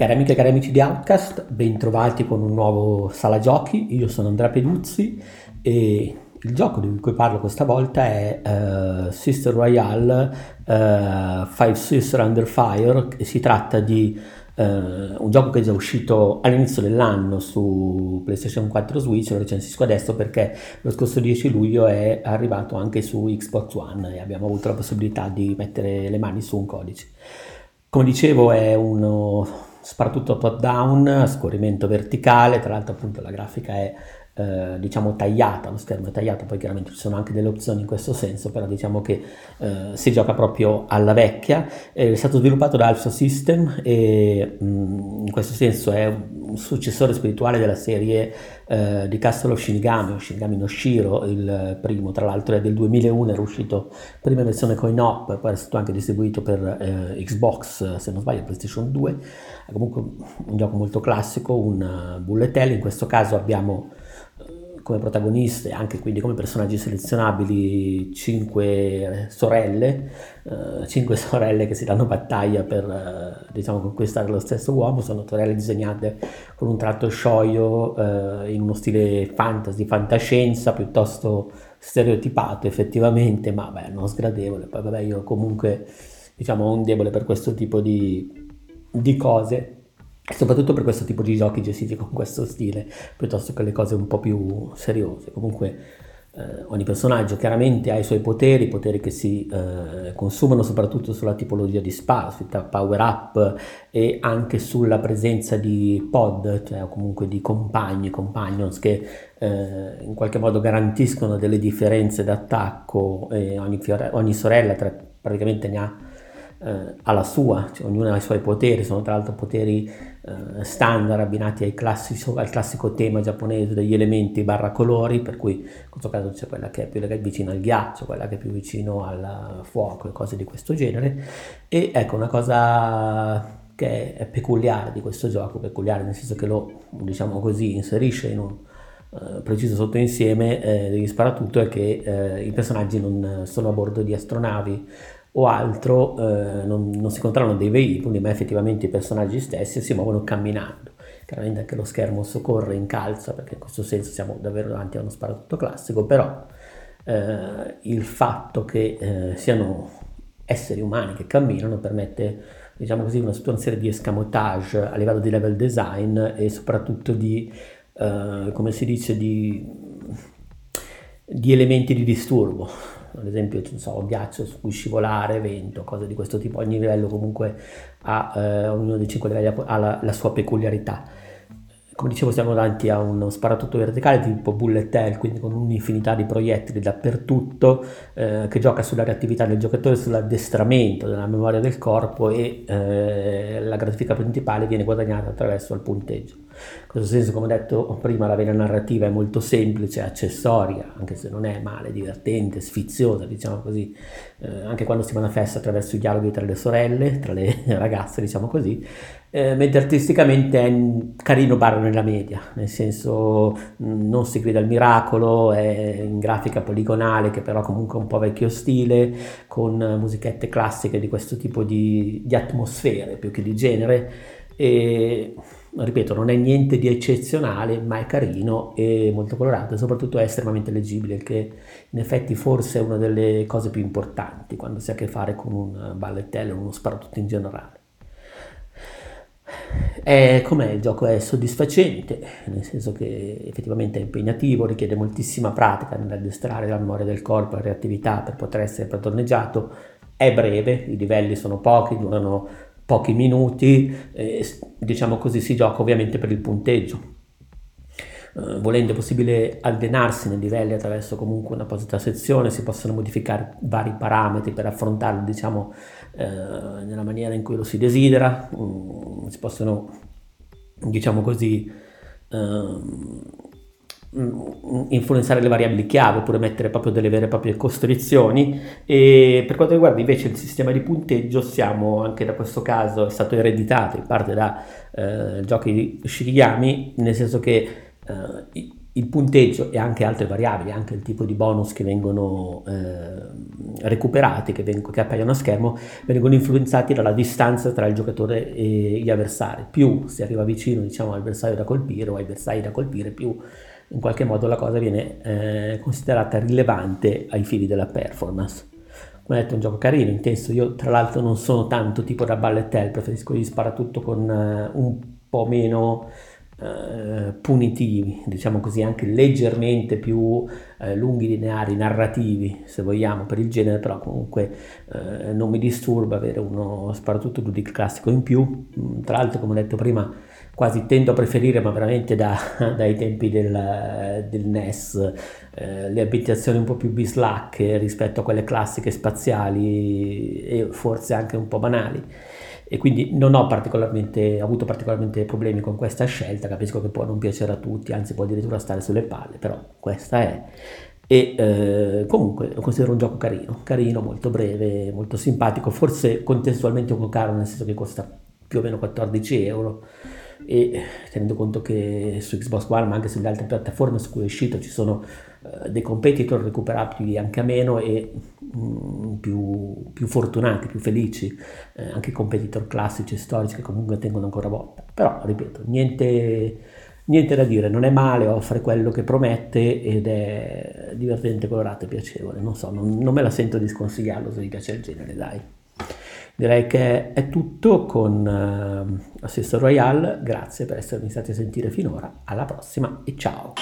Cari amiche e cari amici di Outcast, bentrovati con un nuovo Sala Giochi. Io sono Andrea Peduzzi e il gioco di cui parlo questa volta è uh, Sister Royale uh, Five Sister Under Fire si tratta di uh, un gioco che è già uscito all'inizio dell'anno su PlayStation 4 Switch, lo recensisco adesso perché lo scorso 10 luglio è arrivato anche su Xbox One e abbiamo avuto la possibilità di mettere le mani su un codice. Come dicevo è uno soprattutto top down, scorrimento verticale, tra l'altro appunto la grafica è eh, diciamo tagliata, lo schermo è tagliato, poi chiaramente ci sono anche delle opzioni in questo senso, però diciamo che eh, si gioca proprio alla vecchia, è stato sviluppato da Alpha System e mh, mm, in questo senso è un successore spirituale della serie eh, di Castle of Shinigami, o Shinigami no Shiro, il primo tra l'altro è del 2001, era uscito prima versione coin-op, poi è stato anche distribuito per eh, Xbox, se non sbaglio PlayStation 2, è comunque un gioco molto classico, un bullet hell, in questo caso abbiamo come protagoniste, anche quindi come personaggi selezionabili, cinque sorelle, eh, cinque sorelle che si danno battaglia per eh, diciamo, conquistare lo stesso uomo, sono sorelle disegnate con un tratto scioglio eh, in uno stile fantasy, fantascienza, piuttosto stereotipato effettivamente, ma beh, non sgradevole, poi vabbè io comunque diciamo ho un debole per questo tipo di, di cose soprattutto per questo tipo di giochi gestiti con questo stile, piuttosto che le cose un po' più seriose. Comunque eh, ogni personaggio chiaramente ha i suoi poteri, poteri che si eh, consumano soprattutto sulla tipologia di spa, sui power up e anche sulla presenza di pod, cioè comunque di compagni, companions che eh, in qualche modo garantiscono delle differenze d'attacco e ogni, fiore, ogni sorella tra, praticamente ne ha eh, alla sua, cioè ognuna ha i suoi poteri, sono tra l'altro poteri eh, standard abbinati classici, al classico tema giapponese degli elementi barra colori, per cui in questo caso c'è quella che è più vicina al ghiaccio, quella che è più vicino al fuoco e cose di questo genere. E ecco una cosa che è peculiare di questo gioco, peculiare nel senso che lo, diciamo così, inserisce in un Uh, preciso sottoinsieme eh, degli sparatutto è che eh, i personaggi non sono a bordo di astronavi o altro eh, non, non, si controllano dei veicoli, ma effettivamente i personaggi stessi si muovono camminando. Chiaramente anche lo schermo soccorre, incalza, perché in questo senso siamo davvero davanti a uno sparatutto classico, però eh, il fatto che eh, siano esseri umani che camminano permette, diciamo così, una, una serie di escamotage a livello di level design e soprattutto di, eh, come si dice, di, di elementi di disturbo ad esempio so, ghiaccio su cui scivolare, vento, cose di questo tipo, ogni livello comunque ha, eh, ognuno dei cinque livelli ha la, la sua peculiarità come dicevo siamo davanti a uno sparatutto verticale tipo bullet hell, quindi con un'infinità di proiettili dappertutto, eh, che gioca sulla reattività del giocatore, sull'addestramento della memoria del corpo e eh, la gratifica principale viene guadagnata attraverso il punteggio. Questo senso, come ho detto prima, la vena narrativa è molto semplice, accessoria, anche se non è male, divertente, sfiziosa, diciamo così, eh, anche quando si manifesta attraverso i dialoghi tra le sorelle, tra le ragazze, diciamo così, eh, mentre artisticamente è carino barra nella media, nel senso mm, non si grida al miracolo, è in grafica poligonale che però comunque è un po' vecchio stile, con musichette classiche di questo tipo di, di atmosfere più che di genere. E ripeto non è niente di eccezionale ma è carino e molto colorato e soprattutto è estremamente leggibile che in effetti forse è una delle cose più importanti quando si ha a che fare con un ballettello uno sparatutto in generale è, com'è il gioco? È soddisfacente, nel senso che effettivamente è impegnativo, richiede moltissima pratica nell'addestrare la memoria del corpo, la reattività per poter essere padroneggiato, è breve, i livelli sono pochi, durano pochi minuti, eh, diciamo così si gioca ovviamente per il punteggio. Uh, volendo è possibile allenarsi nei livelli attraverso comunque un'apposita sezione, si possono modificare vari parametri per affrontarlo diciamo eh, nella maniera in cui lo si desidera, um, si possono diciamo così uh, influenzare le variabili chiave oppure mettere proprio delle vere e proprie costrizioni e per quanto riguarda invece il sistema di punteggio siamo anche da questo caso è stato ereditato in parte da eh, giochi di Shikigami nel senso che Uh, il punteggio e anche altre variabili, anche il tipo di bonus che vengono eh, recuperati, che, vengono, che, appaiono a schermo, vengono influenzati dalla distanza tra il giocatore e gli avversari. Più si arriva vicino diciamo, all'avversario da colpire o ai bersagli da colpire, più in qualche modo la cosa viene eh, considerata rilevante ai fini della performance. Come detto, è un gioco carino, intenso. Io, tra l'altro, non sono tanto tipo da ballettel, preferisco gli sparatutto con uh, un po' meno uh, punitivi, diciamo così, anche leggermente più uh, lunghi lineari, narrativi, se vogliamo, per il genere, però comunque non mi disturba avere uno sparatutto di classico in più. Mm, tra l'altro, come ho detto prima, quasi tendo a preferire, ma veramente da, dai tempi del, del NES, eh, le abitazioni un po' più bislacche rispetto a quelle classiche spaziali e forse anche un po' banali. E quindi non ho particolarmente, avuto particolarmente problemi con questa scelta, capisco che può non piacere a tutti, anzi può addirittura stare sulle palle, però questa è. E eh, comunque lo considero un gioco carino, carino, molto breve, molto simpatico, forse contestualmente un po' caro, nel senso che costa più o meno 14 euro e tenendo conto che su Xbox One ma anche sulle altre piattaforme su cui è uscito ci sono uh, dei competitor recuperabili anche a meno e um, più, più, fortunati, più felici, eh, anche competitor classici e storici che comunque tengono ancora botta. Però, ripeto, niente, niente da dire, non è male, offre quello che promette ed è divertente, colorato e piacevole. Non so, non, non me la sento di sconsigliarlo se vi piace il genere, dai. Direi che è tutto con uh, Assessor Royale, grazie per essermi stati a sentire finora, alla prossima e ciao!